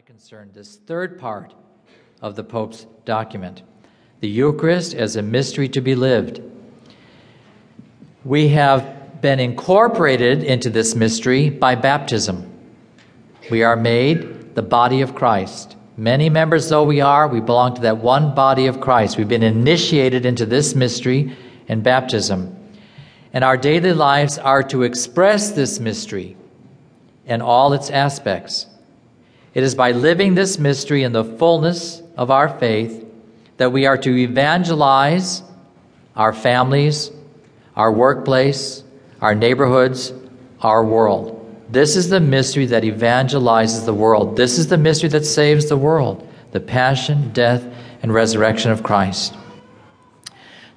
my concern, this third part of the Pope's document the Eucharist as a mystery to be lived. We have been incorporated into this mystery by baptism. We are made the body of Christ. Many members, though we are, we belong to that one body of Christ. We've been initiated into this mystery in baptism. And our daily lives are to express this mystery in all its aspects. It is by living this mystery in the fullness of our faith that we are to evangelize our families, our workplace, our neighborhoods, our world. This is the mystery that evangelizes the world. This is the mystery that saves the world the passion, death, and resurrection of Christ.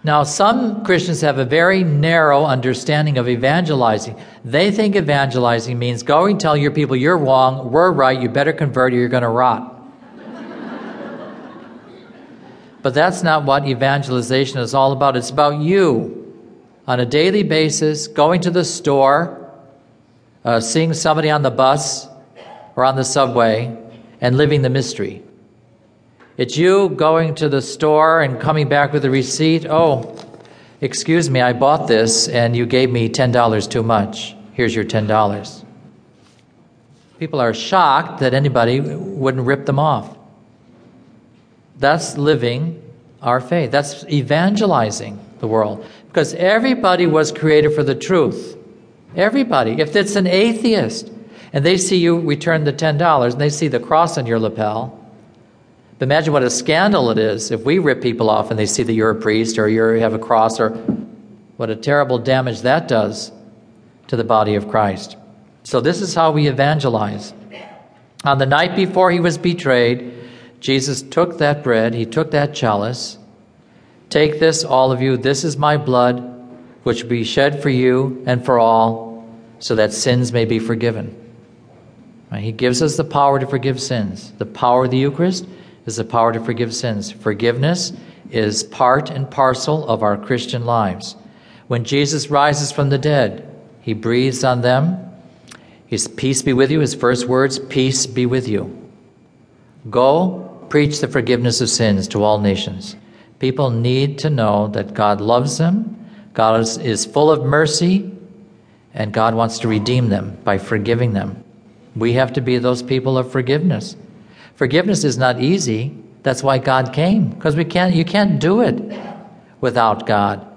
Now, some Christians have a very narrow understanding of evangelizing. They think evangelizing means go and tell your people you're wrong, we're right, you better convert or you're going to rot. but that's not what evangelization is all about. It's about you on a daily basis going to the store, uh, seeing somebody on the bus or on the subway, and living the mystery. It's you going to the store and coming back with a receipt. Oh, excuse me, I bought this and you gave me $10 too much. Here's your $10. People are shocked that anybody wouldn't rip them off. That's living our faith. That's evangelizing the world. Because everybody was created for the truth. Everybody. If it's an atheist and they see you return the $10 and they see the cross on your lapel, but imagine what a scandal it is if we rip people off and they see that you're a priest or you have a cross, or what a terrible damage that does to the body of Christ. So, this is how we evangelize. On the night before he was betrayed, Jesus took that bread, he took that chalice. Take this, all of you, this is my blood, which will be shed for you and for all, so that sins may be forgiven. He gives us the power to forgive sins. The power of the Eucharist is the power to forgive sins. Forgiveness is part and parcel of our Christian lives. When Jesus rises from the dead, he breathes on them. His peace be with you. His first words, peace be with you. Go preach the forgiveness of sins to all nations. People need to know that God loves them, God is, is full of mercy, and God wants to redeem them by forgiving them. We have to be those people of forgiveness. Forgiveness is not easy. That's why God came, because we can't, you can't do it without God.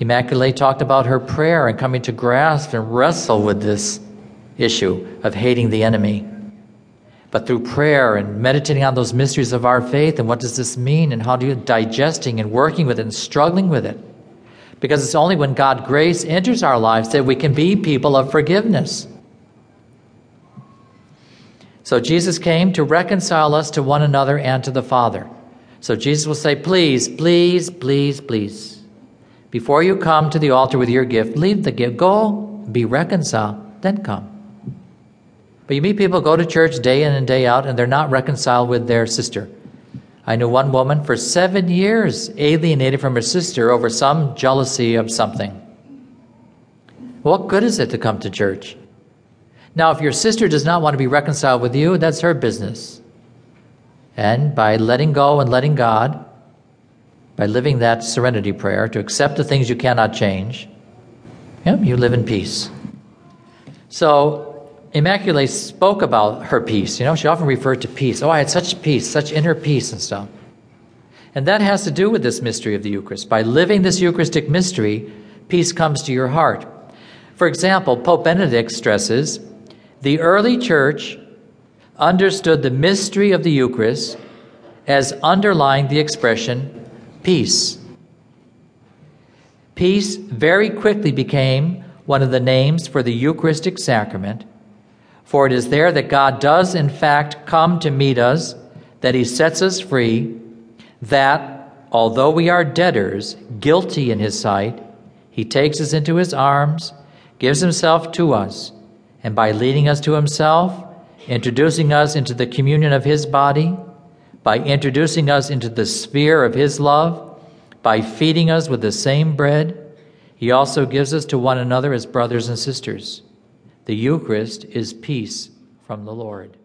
Immaculée talked about her prayer and coming to grasp and wrestle with this issue of hating the enemy. But through prayer and meditating on those mysteries of our faith and what does this mean and how do you digesting and working with it and struggling with it. Because it's only when God grace enters our lives that we can be people of forgiveness. So Jesus came to reconcile us to one another and to the Father. So Jesus will say, Please, please, please, please. Before you come to the altar with your gift, leave the gift. Go, be reconciled, then come. But you meet people go to church day in and day out, and they're not reconciled with their sister. I knew one woman for seven years alienated from her sister over some jealousy of something. What good is it to come to church? Now, if your sister does not want to be reconciled with you, that's her business. And by letting go and letting God, by living that serenity prayer to accept the things you cannot change, yeah, you live in peace. So, Immaculée spoke about her peace. You know, she often referred to peace. Oh, I had such peace, such inner peace and stuff. And that has to do with this mystery of the Eucharist. By living this Eucharistic mystery, peace comes to your heart. For example, Pope Benedict stresses the early church understood the mystery of the Eucharist as underlying the expression peace. Peace very quickly became one of the names for the Eucharistic sacrament, for it is there that God does, in fact, come to meet us, that He sets us free, that, although we are debtors, guilty in His sight, He takes us into His arms, gives Himself to us, and by leading us to Himself, introducing us into the communion of His body, by introducing us into the sphere of His love, by feeding us with the same bread, He also gives us to one another as brothers and sisters. The Eucharist is peace from the Lord.